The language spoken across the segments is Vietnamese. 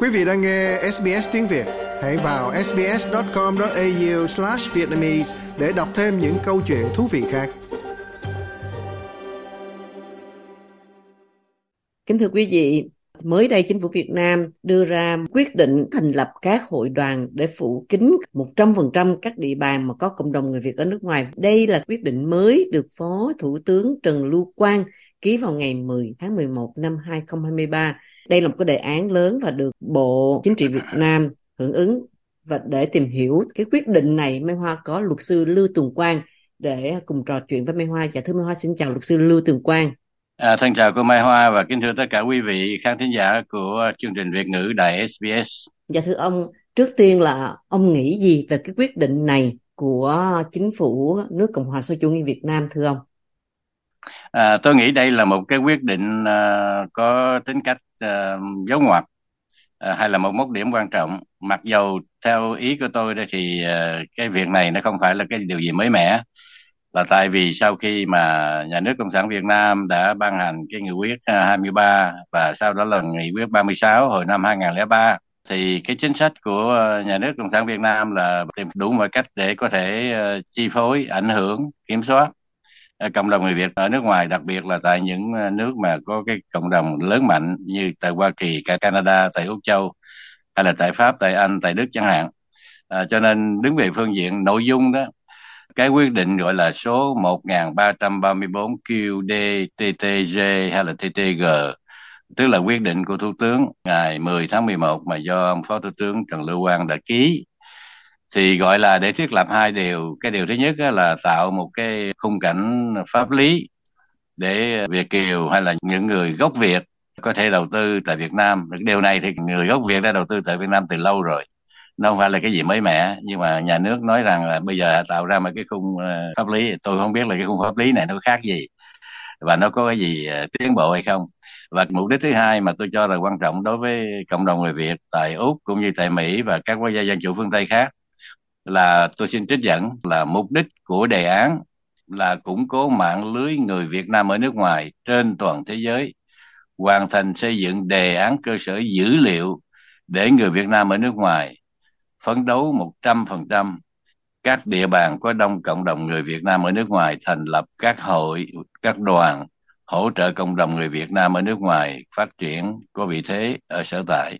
Quý vị đang nghe SBS tiếng Việt, hãy vào sbs.com.au/vietnamese để đọc thêm những câu chuyện thú vị khác. Kính thưa quý vị, mới đây chính phủ Việt Nam đưa ra quyết định thành lập các hội đoàn để phủ kín 100% các địa bàn mà có cộng đồng người Việt ở nước ngoài. Đây là quyết định mới được Phó Thủ tướng Trần Lưu Quang ký vào ngày 10 tháng 11 năm 2023 đây là một cái đề án lớn và được Bộ Chính trị Việt Nam hưởng ứng và để tìm hiểu cái quyết định này Mai Hoa có luật sư Lưu Tường Quang để cùng trò chuyện với Mai Hoa. Dạ thưa Mai Hoa xin chào luật sư Lưu Tường Quang. À, thân chào cô Mai Hoa và kính thưa tất cả quý vị khán thính giả của chương trình Việt ngữ Đài SBS. Dạ thưa ông, trước tiên là ông nghĩ gì về cái quyết định này của chính phủ nước Cộng hòa xã hội chủ nghĩa Việt Nam thưa ông? À, tôi nghĩ đây là một cái quyết định à, có tính cách à, dấu ngoặc à, hay là một mốc điểm quan trọng. Mặc dầu theo ý của tôi đây thì à, cái việc này nó không phải là cái điều gì mới mẻ, là tại vì sau khi mà nhà nước Cộng sản Việt Nam đã ban hành cái nghị quyết à, 23 và sau đó là nghị quyết 36 hồi năm 2003 thì cái chính sách của nhà nước Cộng sản Việt Nam là tìm đủ mọi cách để có thể à, chi phối, ảnh hưởng, kiểm soát Ờ, cộng đồng người Việt ở nước ngoài đặc biệt là tại những ờ, nước mà có cái cộng đồng lớn mạnh như tại Hoa Kỳ, cả Canada, tại Úc Châu hay là tại Pháp, tại Anh, tại Đức chẳng hạn. À, cho nên đứng về phương diện nội dung đó cái quyết định gọi là số 1334 QDTTG hay là TTG tức là quyết định của Thủ tướng ngày 10 tháng 11 mà do ông Phó Thủ tướng Trần Lưu Quang đã ký thì, gọi là, để thiết lập hai điều. Cái điều thứ nhất là tạo một cái khung cảnh pháp lý để Việt kiều hay là những người gốc Việt có thể đầu tư tại Việt Nam. Điều này thì người gốc Việt đã đầu tư tại Việt Nam từ lâu rồi. Nó không phải là cái gì mới mẻ, nhưng mà nhà nước nói rằng là bây giờ tạo ra một cái khung ờ, pháp lý. Tôi không biết là cái khung pháp lý này nó khác gì và nó có cái gì ờ, tiến bộ hay không. Và mục đích thứ hai mà tôi cho là quan trọng đối với cộng đồng người Việt tại Úc cũng như tại Mỹ và các quốc gia dân chủ phương Tây khác là tôi xin trích dẫn là mục đích của đề án là củng cố mạng lưới người Việt Nam ở nước ngoài trên toàn thế giới, hoàn thành xây dựng đề án cơ sở dữ liệu để người Việt Nam ở nước ngoài phấn đấu 100% các địa bàn có đông cộng đồng người Việt Nam ở nước ngoài thành lập các hội, các đoàn hỗ trợ cộng đồng người Việt Nam ở nước ngoài phát triển có vị thế ở sở tại.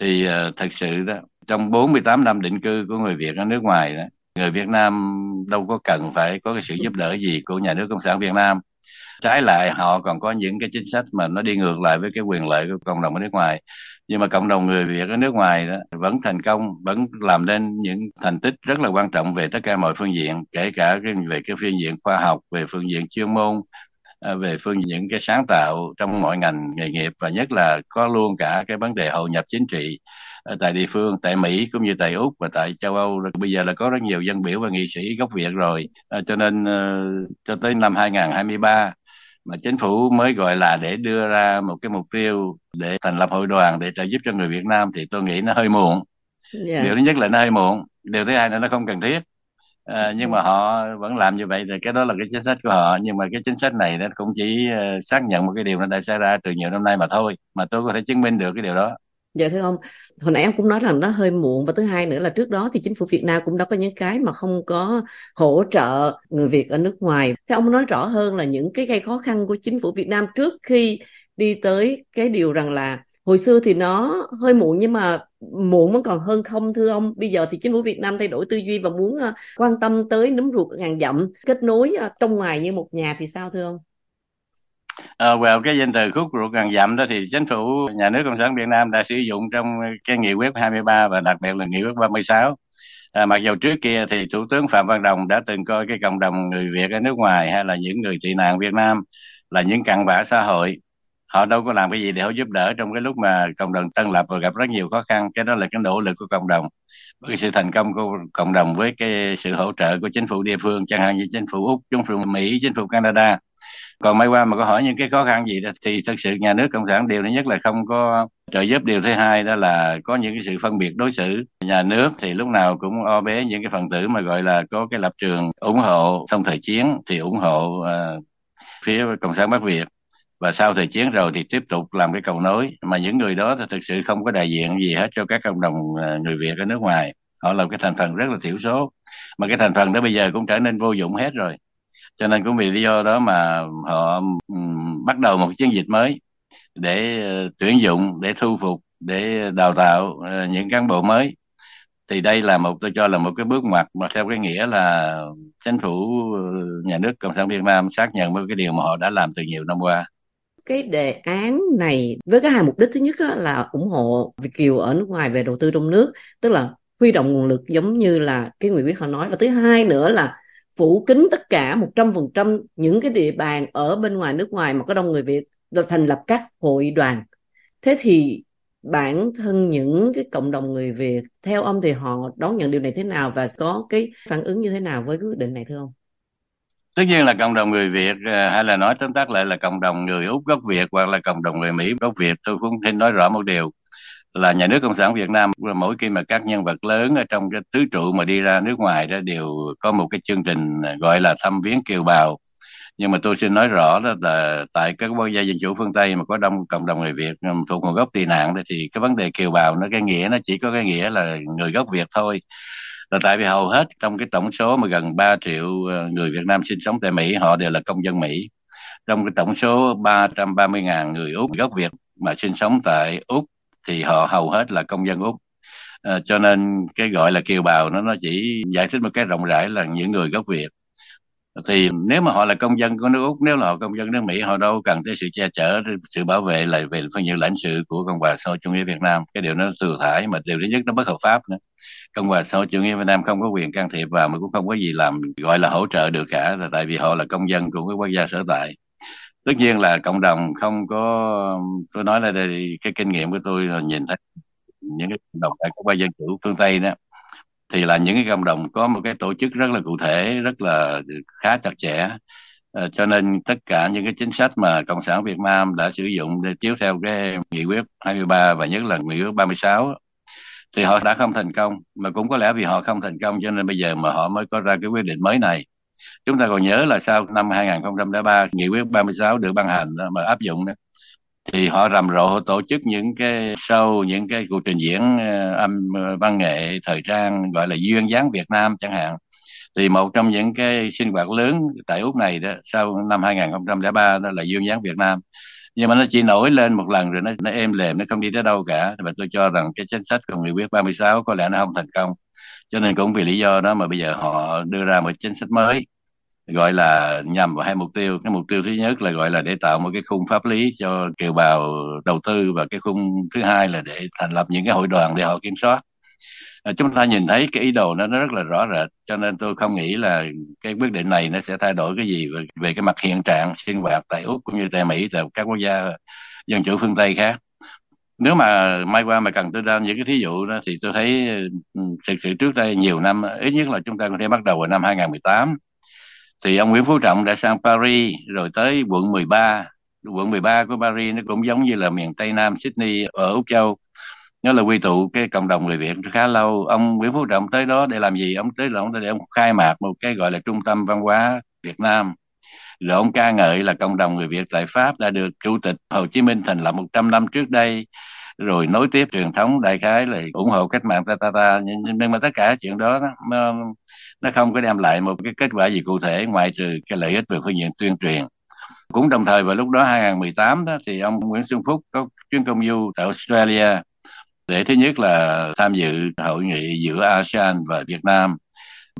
Thì uh, thật sự đó trong 48 năm định cư của người Việt ở nước ngoài đó, người Việt Nam đâu có cần phải có cái sự giúp đỡ gì của nhà nước cộng sản Việt Nam. Trái lại họ còn có những cái chính sách mà nó đi ngược lại với cái quyền lợi của cộng đồng ở nước ngoài. Nhưng mà cộng đồng người Việt ở nước ngoài đó vẫn thành công vẫn làm nên những thành tích rất là quan trọng về tất cả mọi phương diện kể cả cái về cái phương diện khoa học về phương diện chuyên môn à, về phương những cái sáng tạo trong mọi ngành nghề nghiệp và nhất là có luôn cả cái vấn đề hội nhập chính trị tại địa phương tại Mỹ cũng như tại Úc và tại châu Âu bây giờ là có rất nhiều dân biểu và nghị sĩ gốc Việt rồi à, cho nên uh, cho tới năm 2023 mà chính phủ mới gọi là để đưa ra một cái mục tiêu để thành lập hội đoàn để trợ giúp cho người Việt Nam thì tôi nghĩ nó hơi muộn yeah. Dạ. điều thứ nhất là nó hơi muộn điều thứ hai là nó không cần thiết à, nhưng mà họ vẫn làm như vậy thì cái đó là cái chính sách của họ nhưng mà cái chính sách này nó cũng chỉ xác nhận một cái điều nó đã xảy ra từ nhiều năm nay mà thôi mà tôi có thể chứng minh được cái điều đó Dạ thưa ông, hồi nãy em cũng nói rằng nó hơi muộn. Và thứ hai nữa là trước đó thì chính phủ Việt Nam cũng đã có những cái mà không có hỗ trợ người Việt ở nước ngoài. Thế ông nói rõ hơn là những cái gây khó khăn của chính phủ Việt Nam trước khi đi tới cái điều rằng là hồi xưa thì nó hơi muộn nhưng mà muộn vẫn còn hơn không thưa ông. Bây giờ thì chính phủ Việt Nam thay đổi tư duy và muốn ờ, quan tâm tới nấm ruột ngàn dặm kết nối ờ, trong ngoài như một nhà thì sao thưa ông? À, vào cái danh từ khúc ruột gần dặm đó thì chính phủ nhà nước cộng sản Việt Nam đã sử dụng trong cái nghị quyết 23 và đặc biệt là nghị quyết 36 à, ờ, mặc dù trước kia thì thủ tướng Phạm Văn Đồng đã từng coi cái cộng đồng người Việt ở nước ngoài hay là những người tị nạn Việt Nam là những cặn bã xã hội. Họ đâu có làm cái gì để họ giúp đỡ trong cái lúc mà cộng đồng tân lập và gặp rất nhiều khó khăn. Cái đó là cái nỗ lực của cộng đồng. Với sự thành công của cộng đồng với cái sự hỗ trợ của chính phủ địa phương chẳng hạn như chính phủ úc chính phủ mỹ chính phủ canada còn may qua mà có hỏi những cái khó khăn gì đó thì thực sự nhà nước cộng sản điều thứ nhất là không có trợ giúp. Điều thứ hai đó là có những cái sự phân biệt đối xử. Nhà nước thì lúc nào cũng o bế những cái phần tử mà gọi là có cái lập trường ủng hộ trong thời chiến thì ủng hộ uh, phía cộng sản bắc việt. Và sau thời chiến rồi thì tiếp tục làm cái cầu nối. Mà những người đó thì thực sự không có đại diện gì hết cho các cộng đồng ờ, người Việt ở nước ngoài. Họ là cái thành phần rất là thiểu số. Mà cái thành phần đó bây giờ cũng trở nên vô dụng hết rồi cho nên cũng vì lý do đó mà họ um, bắt đầu một chiến dịch mới để uh, tuyển dụng để thu phục để đào tạo uh, những cán bộ mới. Thì đây là một tôi cho là một cái bước ngoặt mà theo cái nghĩa là chính phủ ờ, nhà nước cộng sản Việt Nam xác nhận với cái điều mà họ đã làm từ nhiều năm qua. Cái đề án này với cái hai mục đích thứ nhất là ủng hộ Việt kiều ở nước ngoài về đầu tư trong nước tức là huy động nguồn lực giống như là cái nghị quyết họ nói. Và thứ hai nữa là phủ kín tất cả 100% những cái địa bàn ở bên ngoài, nước ngoài mà có đông người Việt là thành lập các hội đoàn thế thì bản thân những cái cộng đồng người Việt, theo ông thì họ đón nhận điều này thế nào và có cái phản ứng như thế nào với quyết định này thưa ông? Tất nhiên là cộng đồng người Việt à, hay là nói tóm tắt lại là cộng đồng người Úc gốc Việt hoặc là cộng đồng người Mỹ gốc Việt, tôi cũng xin nói rõ một điều là nhà nước cộng sản Việt Nam mỗi khi mà các nhân vật lớn ở trong cái tứ trụ mà đi ra nước ngoài đó đều có một cái chương trình gọi là thăm viếng kiều bào. Nhưng mà tôi xin nói rõ đó là tại các quốc gia dân chủ phương Tây mà có đông cộng đồng người Việt thuộc nguồn gốc tị nạn đó thì cái vấn đề kiều bào nó, cái nghĩa nó chỉ có cái nghĩa là người gốc Việt thôi. Là tại vì hầu hết trong cái tổng số mà gần 3 triệu ờ, người Việt Nam sinh sống tại Mỹ, họ đều là công dân Mỹ. Trong cái tổng số 330.000 người Úc gốc Việt mà sinh sống tại Úc thì họ hầu hết là công dân Úc. À, cho nên cái gọi là kiều bào nó nó chỉ giải thích một cái rộng rãi là những người gốc Việt. Thì nếu mà họ là công dân của nước Úc nếu là họ công dân nước Mỹ họ đâu cần tới sự che chở sự bảo vệ lại về phương diện lãnh sự của Cộng hòa xã hội chủ nghĩa Việt Nam. Cái điều nó thừa thải mà điều thứ nhất nó bất hợp pháp nữa. Cộng hòa xã hội chủ nghĩa Việt Nam không có quyền can thiệp vào mà cũng không có gì làm gọi là hỗ trợ được cả. Là tại vì họ là công dân của cái quốc gia sở tại tất nhiên là cộng đồng không có tôi nói là đây cái kinh nghiệm của tôi là nhìn thấy những cái cộng đồng đã các quốc gia dân chủ phương Tây đó thì là những cái cộng đồng có một cái tổ chức rất là cụ thể rất là khá chặt chẽ. À, cho nên tất cả những cái chính sách mà cộng sản Việt Nam đã sử dụng để chiếu theo cái nghị quyết 23 và nhất là nghị quyết 36 thì họ đã không thành công. Mà cũng có lẽ vì họ không thành công cho nên bây giờ mà họ mới có ra cái quyết định mới này chúng ta còn nhớ là sau năm 2003 nghị quyết 36 được ban hành mà áp dụng đó, thì họ rầm rộ tổ chức những cái show, những cái cuộc trình diễn ờ, âm ờ, văn nghệ thời trang gọi là duyên dáng Việt Nam chẳng hạn. Thì một trong những cái sinh hoạt lớn tại Úc này đó, sau năm 2003 đó là duyên dáng Việt Nam. Nhưng mà nó chỉ nổi lên một lần rồi nó nó êm lềm, nó không đi tới đâu cả. Và tôi cho rằng cái chính sách của nghị quyết 36 có lẽ nó không thành công. Cho nên cũng vì lý do đó mà bây giờ họ đưa ra một chính sách mới gọi là nhằm vào hai mục tiêu. Cái mục tiêu thứ nhất là gọi là để tạo một cái khung pháp lý cho kiều bào đầu tư và cái khung thứ hai là để thành lập những cái hội đoàn để họ kiểm soát. À, chúng ta nhìn thấy cái ý đồ nó, nó rất là rõ rệt cho nên tôi không nghĩ là cái quyết định này nó sẽ thay đổi cái gì về, về cái mặt hiện trạng sinh hoạt tại úc cũng như tại mỹ tại các quốc gia dân chủ phương tây khác. Nếu mà mai qua mà cần tôi ra những cái thí dụ đó thì tôi thấy ừ, ừ, thực sự trước đây nhiều năm ít nhất là chúng ta có thể bắt đầu vào năm 2018 thì ông Nguyễn Phú Trọng đã sang Paris, rồi tới quận 13 quận 13 của Paris nó cũng giống như là miền Tây Nam Sydney ở Úc Châu. Nó là quy tụ cái cộng đồng người Việt khá lâu. Ông Nguyễn Phú Trọng tới đó để làm gì? Ông tới là ông để ông khai mạc một cái gọi là trung tâm văn hóa Việt Nam. Rồi ông ca ngợi là cộng đồng người Việt tại Pháp đã được chủ tịch Hồ Chí Minh thành lập 100 năm trước đây rồi nối tiếp truyền thống đại khái là ủng hộ cách mạng ta ta ta. Nhưng, nhưng mà tất cả chuyện đó nó nó không có đem lại một cái kết quả gì cụ thể ngoại trừ cái lợi ích về phương diện tuyên truyền. Cũng đồng thời vào lúc đó 2018 đó thì ông Nguyễn Xuân Phúc có chuyến công du tại Australia để thứ nhất là tham dự hội nghị giữa ASEAN và Việt Nam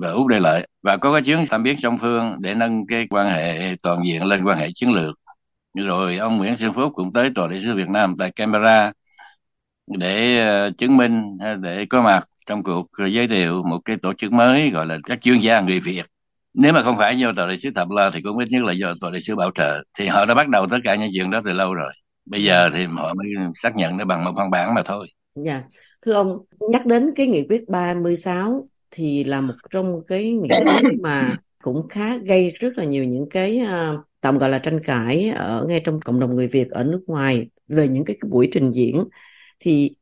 và Úc Đại Lợi. Và có cái chuyến tham biết song phương để nâng cái quan hệ toàn diện lên quan hệ chiến lược. Rồi ông Nguyễn Xuân Phúc cũng tới tòa đại sứ Việt Nam tại Canberra để uh, chứng minh để có mặt trong cuộc giới thiệu một cái tổ chức mới gọi là các chuyên gia người Việt. Nếu mà không phải do tòa đại sứ Thập La thì cũng ít nhất là do tòa đại sứ bảo trợ. Thì họ đã bắt đầu tất cả những chuyện đó từ lâu rồi. Bây giờ thì họ mới xác nhận nó bằng một văn bản mà thôi. Dạ. Thưa ông nhắc đến cái nghị quyết 36 thì là một trong cái nghị quyết mà cũng khá gây rất là nhiều những cái uh, tạm gọi là tranh cãi ở ngay trong cộng đồng người Việt ở nước ngoài về những cái, cái buổi trình diễn thì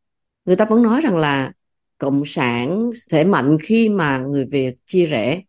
người ta vẫn nói rằng là cộng sản sẽ mạnh khi mà người Việt chia rẽ.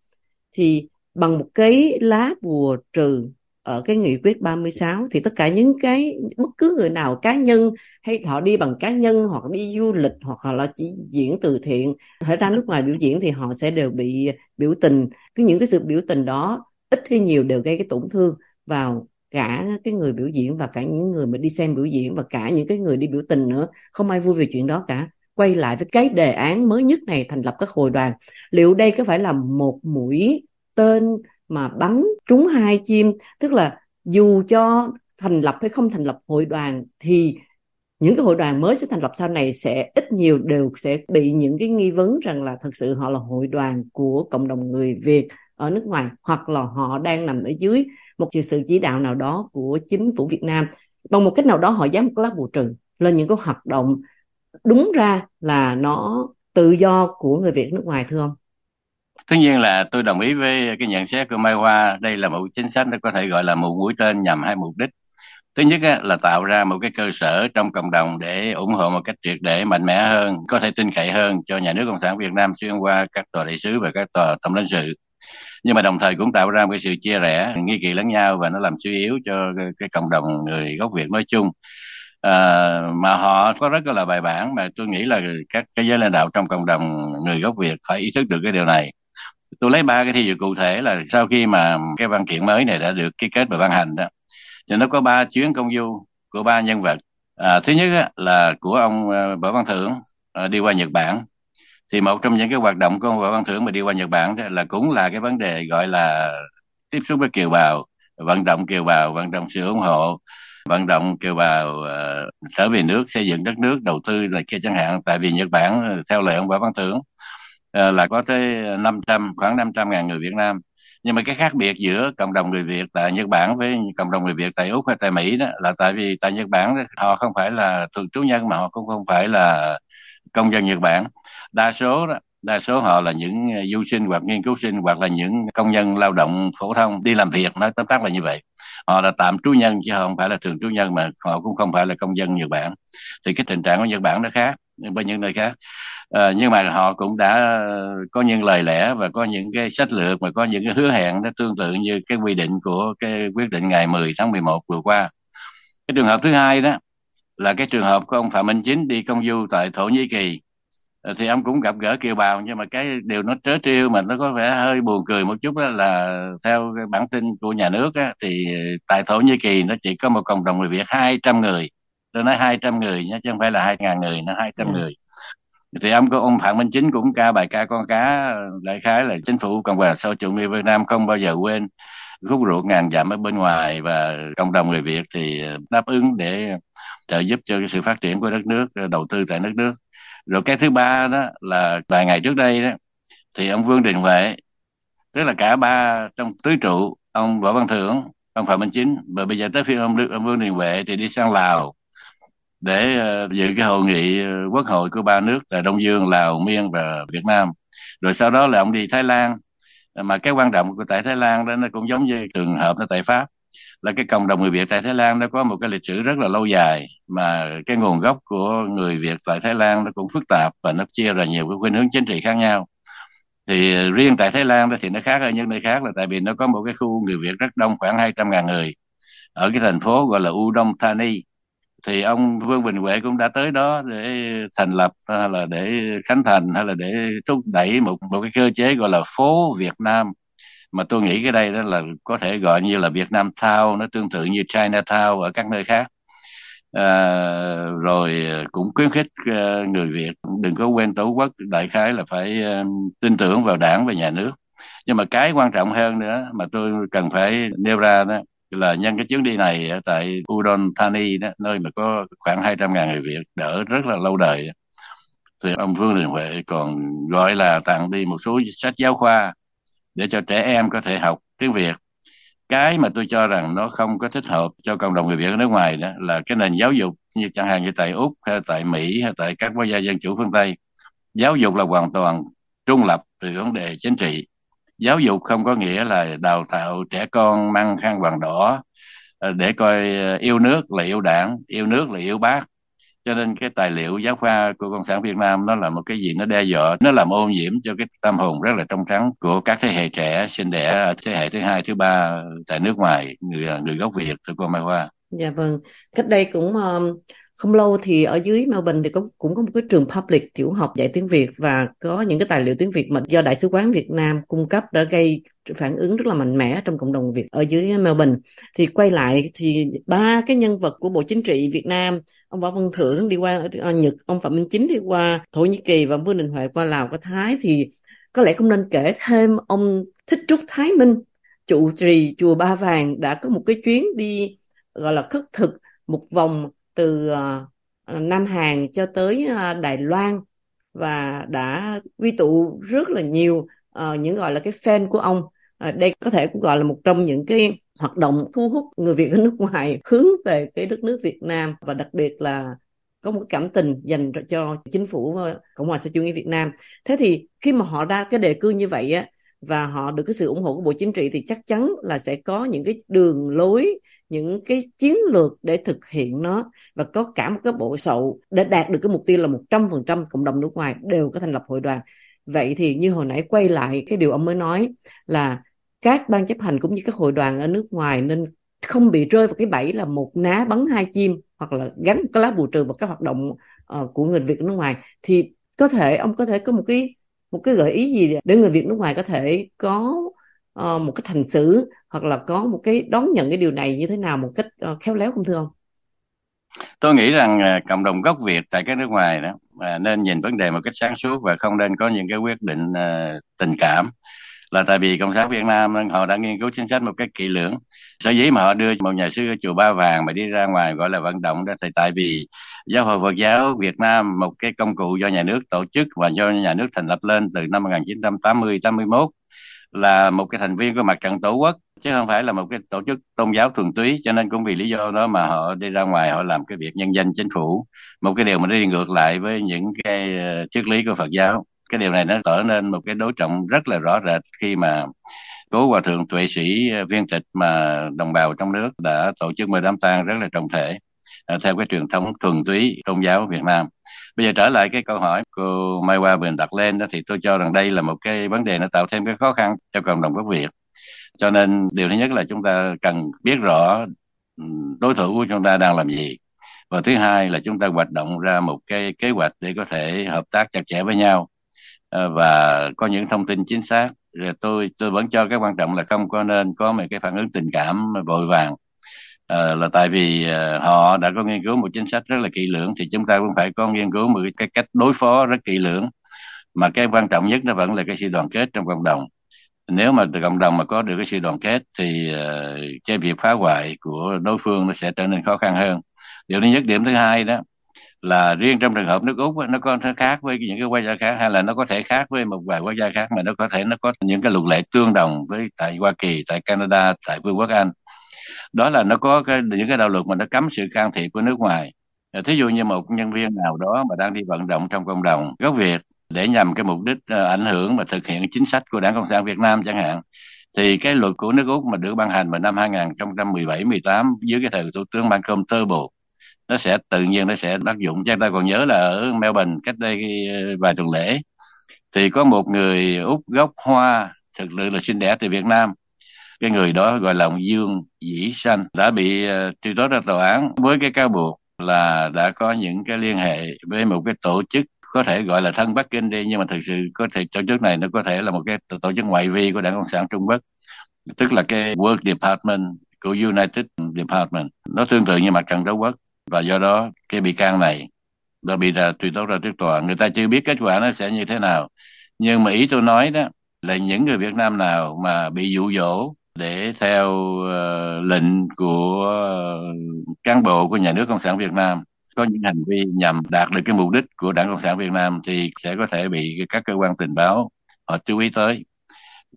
Thì bằng một cái lá bùa trừ ở cái nghị quyết 36 thì tất cả những cái, bất cứ người nào, cá nhân, hay họ đi bằng cá nhân, hoặc đi du lịch, hoặc là chỉ diễn từ thiện thể ra nước ngoài biểu diễn thì họ sẽ đều bị biểu tình. Cái, những cái sự biểu tình đó ít hay nhiều đều gây cái tổn thương vào cả cái người biểu diễn và cả những người mà đi xem biểu diễn và cả những cái người đi biểu tình nữa, không ai vui về chuyện đó cả. Quay lại với cái đề án mới nhất này, thành lập các hội đoàn. Liệu đây có phải là một mũi tên mà bắn trúng hai chim? Tức là dù cho thành lập hay không thành lập hội đoàn, thì những cái hội đoàn mới sẽ thành lập sau này sẽ ít nhiều đều sẽ bị những cái nghi vấn rằng là thật sự họ là hội đoàn của cộng đồng người Việt ở nước ngoài, hoặc là họ đang nằm ở dưới một sự chỉ đạo nào đó của chính phủ Việt Nam. Bằng một cách nào đó họ dám một lá bù trừ lên những cái hoạt động đúng ra là nó tự do của người Việt nước ngoài, thưa ông. Tất nhiên là tôi đồng ý với cái nhận xét của Mai Hoa. Đây là một chính sách có thể gọi là một mũi tên nhằm hai mục đích. Thứ nhất là tạo ra một cái cơ sở trong cộng đồng để ủng hộ một cách triệt để, mạnh mẽ hơn, có thể tin cậy hơn cho nhà nước cộng sản Việt Nam xuyên qua các tòa đại sứ và các tòa tổng lãnh sự nhưng mà đồng thời cũng tạo ra một cái sự chia rẽ nghi kỵ lẫn nhau và nó làm suy yếu cho cái, cái cộng đồng người gốc Việt nói chung. À, mà họ có rất là bài bản mà tôi nghĩ là các cái giới lãnh đạo trong cộng đồng người gốc Việt phải ý thức được cái điều này. Tôi lấy ba cái thí dụ cụ thể là sau khi mà cái văn kiện mới này đã được ký kết và ban hành đó thì nó có ba chuyến công du của ba nhân vật. À, thứ nhất là của ông ờ, võ văn thưởng đi qua nhật bản thì một trong những cái hoạt động của ông võ văn thưởng mà đi qua nhật bản là cũng là cái vấn đề gọi là tiếp xúc với kiều bào vận động kiều bào vận động sự ủng hộ vận động kiều bào uh, trở về nước xây dựng đất nước đầu tư là kia chẳng hạn. Tại vì nhật bản ờ, theo lời ông võ văn thưởng uh, là có tới 500 khoảng 500 ngàn người Việt Nam. Nhưng mà cái khác biệt giữa cộng đồng người Việt tại Nhật Bản với cộng đồng người Việt tại Úc hay tại Mỹ đó là tại vì tại Nhật Bản họ không phải là thường trú nhân mà họ cũng không phải là công dân Nhật Bản đa số đó đa số họ là những ờ, du sinh hoặc nghiên cứu sinh hoặc là những công nhân lao động phổ thông đi làm việc nói tóm tắt là như vậy. Họ là tạm trú nhân chứ không phải là thường trú nhân mà họ cũng không phải là công dân Nhật Bản. Thì cái tình trạng của Nhật Bản nó khác với những nơi khác. À, nhưng mà họ cũng đã ờ, có những lời lẽ và có những cái sách lược và có những cái hứa hẹn nó tương tự như cái quy định của cái quyết định ngày 10 tháng 11 vừa qua. Cái trường hợp thứ hai đó là cái trường hợp của ông Phạm Minh Chính đi công du tại Thổ Nhĩ Kỳ thì ông cũng gặp gỡ kiều bào nhưng mà cái điều nó trớ trêu mà nó có vẻ hơi buồn cười một chút đó là theo cái bản tin của nhà nước á, thì tại Thổ Nhĩ Kỳ nó chỉ có một cộng đồng người Việt 200 người. Tôi nói 200 người nhé chứ không phải là 2.000 người nó 200 ừ. người. Thì ông có ông Phạm Minh Chính cũng ca bài ca con cá đại khái là chính phủ cộng hòa xã hội chủ nghĩa Việt Nam không bao giờ quên khúc ruột ngàn dặm ở bên ngoài và cộng đồng người Việt thì đáp ứng để trợ giúp cho cái sự phát triển của đất nước đầu tư tại đất nước rồi cái thứ ba đó là vài ngày trước đây đó thì ông Vương Đình Huệ tức là cả ba trong tứ trụ ông Võ Văn Thưởng ông Phạm Minh Chính và bây giờ tới phiên ông, ông Vương Đình Huệ thì đi sang Lào để uh, dự cái hội nghị ờ, quốc hội của ba nước là Đông Dương, Lào, Miên và Việt Nam. Rồi sau đó là ông đi Thái Lan. Mà cái quan trọng của tại Thái Lan đó nó cũng giống như trường hợp nó tại Pháp là cái cộng đồng người Việt tại Thái Lan nó có một cái lịch sử rất là lâu dài, mà cái nguồn gốc của người Việt tại Thái Lan nó cũng phức tạp và nó chia ra nhiều cái khuynh hướng chính trị khác nhau. Thì riêng tại Thái Lan thì nó khác ở những nơi khác là tại vì nó có một cái khu người Việt rất đông, khoảng 200 ngàn người, ở cái thành phố gọi là Udon Thani. Thì ông Vương Bình Huệ cũng đã tới đó để thành lập, hay là để khánh thành, hay là để thúc đẩy một một cái cơ chế gọi là phố Việt Nam mà tôi nghĩ cái đây đó là có thể gọi như là Việt Nam Town nó tương tự như Chinatown ở các nơi khác. À, rồi ờ, cũng khuyến khích ờ, người Việt đừng có quên tổ quốc đại khái là phải ờ, tin tưởng vào đảng và nhà nước. Nhưng mà cái quan trọng hơn nữa mà tôi cần phải nêu ra đó là nhân cái chuyến đi này ở tại Udon Thani đó nơi mà có khoảng 200 ngàn người Việt đỡ rất là lâu đời. Thì ông Vương Đình Huệ còn gọi là tặng đi một số sách giáo khoa để cho trẻ em có thể học tiếng Việt. Cái mà tôi cho rằng nó không có thích hợp cho cộng đồng người Việt ở nước ngoài đó là cái nền giáo dục như chẳng hạn như tại Úc hay tại Mỹ hay tại các quốc gia dân chủ phương Tây. Giáo dục là hoàn toàn trung lập về vấn đề chính trị. Giáo dục không có nghĩa là đào tạo trẻ con mang khăn vàng đỏ ờ, để coi ờ, yêu nước là yêu đảng, yêu nước là yêu bác cho nên cái tài liệu giáo khoa của cộng sản Việt Nam nó là một cái gì nó đe dọa, nó làm ô nhiễm cho cái tâm hồn rất là trong trắng của các thế hệ trẻ, sinh đẻ, thế hệ thứ hai, thứ ba tại nước ngoài, người người gốc Việt, thưa cô Mai Hoa dạ vâng cách đây cũng um, không lâu thì ở dưới Melbourne thì có, cũng có một cái trường public tiểu học dạy tiếng Việt và có những cái tài liệu tiếng Việt mà do Đại sứ quán Việt Nam cung cấp đã gây phản ứng rất là mạnh mẽ trong cộng đồng Việt ở dưới Melbourne. Thì quay lại thì ba cái nhân vật của Bộ Chính trị Việt Nam, ông Võ Văn Thưởng đi qua uh, Nhật, ông Phạm Minh Chính đi qua Thổ Nhĩ Kỳ và Vương Đình Huệ qua Lào, qua Thái thì có lẽ cũng nên kể thêm ông Thích Trúc Thái Minh, trụ trì chùa Ba Vàng đã có một cái chuyến đi gọi là khất thực một vòng từ uh, Nam Hàn cho tới uh, Đài Loan và đã quy tụ rất là nhiều uh, những gọi là cái fan của ông. Uh, đây có thể cũng gọi là một trong những cái hoạt động thu hút người Việt ở nước ngoài hướng về cái đất nước Việt Nam và đặc biệt là có một cảm tình dành cho chính phủ Cộng hòa xã chủ nghĩa Việt Nam. Thế thì khi mà họ ra cái đề cương như vậy á và họ được cái sự ủng hộ của Bộ Chính trị thì chắc chắn là sẽ có những cái đường lối những cái chiến lược để thực hiện nó và có cả một cái bộ sậu để đạt được cái mục tiêu là 100% cộng đồng nước ngoài đều có thành lập hội đoàn. Vậy thì như hồi nãy quay lại cái điều ông mới nói là các ban chấp hành cũng như các hội đoàn ở nước ngoài nên không bị rơi vào cái bẫy là một ná bắn hai chim hoặc là gắn cái lá bù trừ vào các hoạt động uh, của người Việt ở nước ngoài thì có thể ông có thể có một cái một cái gợi ý gì để người Việt nước ngoài có thể có uh, một cái thành xử hoặc là có một cái đón nhận cái điều này như thế nào một cách uh, khéo léo không thưa ông? Tôi nghĩ rằng uh, cộng đồng gốc Việt tại các nước ngoài đó uh, nên nhìn vấn đề một cách sáng suốt và không nên có những cái quyết định uh, tình cảm. Là tại vì cộng sản Việt Nam họ đã nghiên cứu chính sách một cách kỹ lưỡng. Sở dĩ mà họ đưa một nhà sư ở chùa Ba Vàng mà đi ra ngoài gọi là vận động đó thì tại vì giáo hội Phật giáo Việt Nam một cái công cụ do nhà nước tổ chức và do nhà nước thành lập lên từ năm 1980 81 là một cái thành viên của mặt trận tổ quốc, chứ không phải là một cái tổ chức tôn giáo thuần túy. Cho nên cũng vì lý do đó mà họ đi ra ngoài, họ làm cái việc nhân danh chính phủ. Một cái điều mà nó đi ngược lại với những cái ờ, triết lý của Phật giáo. Cái điều này nó trở nên một cái đối trọng rất là rõ rệt khi mà cố hòa thượng tuệ sĩ ờ, viên tịch mà đồng bào trong nước đã tổ chức mời đám tang rất là trọng thể ờ, theo cái truyền thống thuần túy tôn giáo Việt Nam bây giờ trở lại cái câu hỏi cô Mai Hoa vừa đặt lên đó, thì tôi cho rằng đây là một cái vấn đề nó tạo thêm cái khó khăn cho cộng đồng gốc Việt. Cho nên điều thứ nhất là chúng ta cần biết rõ ừ, đối thủ của chúng ta đang làm gì. Và thứ hai là chúng ta hoạt động ra một cái kế hoạch để có thể hợp tác chặt chẽ với nhau. Ờ, và có những thông tin chính xác. Tôi tôi vẫn cho cái quan trọng là không có nên có một cái phản ứng tình cảm vội vàng à, là tại vì à, họ đã có nghiên cứu một chính sách rất là kỹ lưỡng thì chúng ta cũng phải có nghiên cứu một cái cách đối phó rất kỹ lưỡng. Mà cái quan trọng nhất nó vẫn là cái sự đoàn kết trong cộng đồng. Nếu mà cộng đồng mà có được cái sự đoàn kết thì uh, cái việc phá hoại của đối phương nó sẽ trở nên khó khăn hơn. Điều thứ nhất điểm thứ hai đó là riêng trong trường hợp nước úc nó có nó khác với những cái quốc gia khác hay là nó có thể khác với một vài quốc gia khác mà nó có thể nó có những cái luật lệ tương đồng với tại hoa kỳ tại canada tại vương quốc anh đó là nó có cái, những cái đạo luật mà nó cấm sự can thiệp của nước ngoài. À, thí dụ như một nhân viên nào đó mà đang đi vận động trong cộng đồng gốc Việt để nhằm cái mục đích à, ảnh hưởng và thực hiện chính sách của Đảng Cộng sản Việt Nam chẳng hạn thì cái luật của nước Úc mà được ban hành vào năm 2017-18 dưới cái thời thủ tướng Malcolm Turnbull nó sẽ tự nhiên nó sẽ tác dụng. Chúng ta còn nhớ là ở Melbourne cách đây ờ, vài tuần lễ thì có một người Úc gốc Hoa thực sự là sinh đẻ từ Việt Nam cái người đó gọi là ông Dương Dĩ Sanh đã bị uh, truy tố ra tòa án với cái cáo buộc là đã có những cái liên hệ với một cái tổ chức có thể gọi là thân Bắc Kinh đi nhưng mà thực sự có thể tổ chức này nó có thể là một cái tổ chức ngoại vi của Đảng Cộng sản Trung Quốc tức là cái Work Department của United Department. Nó tương tự như mặt trận đấu quốc và do đó cái bị can này đã bị ra truy tố ra trước tòa. Người ta chưa biết kết quả nó sẽ như thế nào nhưng mà ý tôi nói đó là những người Việt Nam nào mà bị dụ dỗ để theo uh, lệnh của uh, cán bộ của nhà nước cộng sản Việt Nam có những hành vi nhằm đạt được cái mục đích của Đảng Cộng sản Việt Nam thì sẽ có thể bị các cơ quan tình báo họ chú ý tới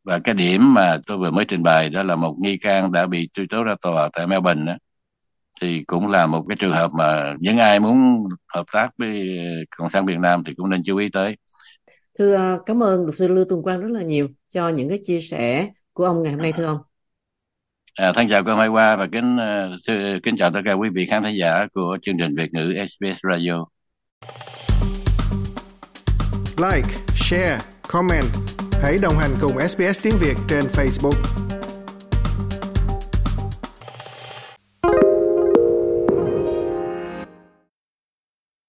và cái điểm mà tôi vừa mới trình bày đó là một nghi can đã bị truy tố ra tòa tại Melbourne đó, thì cũng là một cái trường hợp mà những ai muốn hợp tác với Cộng sản Việt Nam thì cũng nên chú ý tới. Thưa ờ, cảm ơn luật sư Lưu Tùng Quang rất là nhiều cho những cái chia sẻ của ông ngày hôm nay thưa ông. À, thân chào cô Mai Hoa và kính uh, kính chào tất cả quý vị khán thính giả của chương trình Việt ngữ SBS Radio. Like, share, comment. Hãy đồng hành cùng SBS tiếng Việt trên Facebook.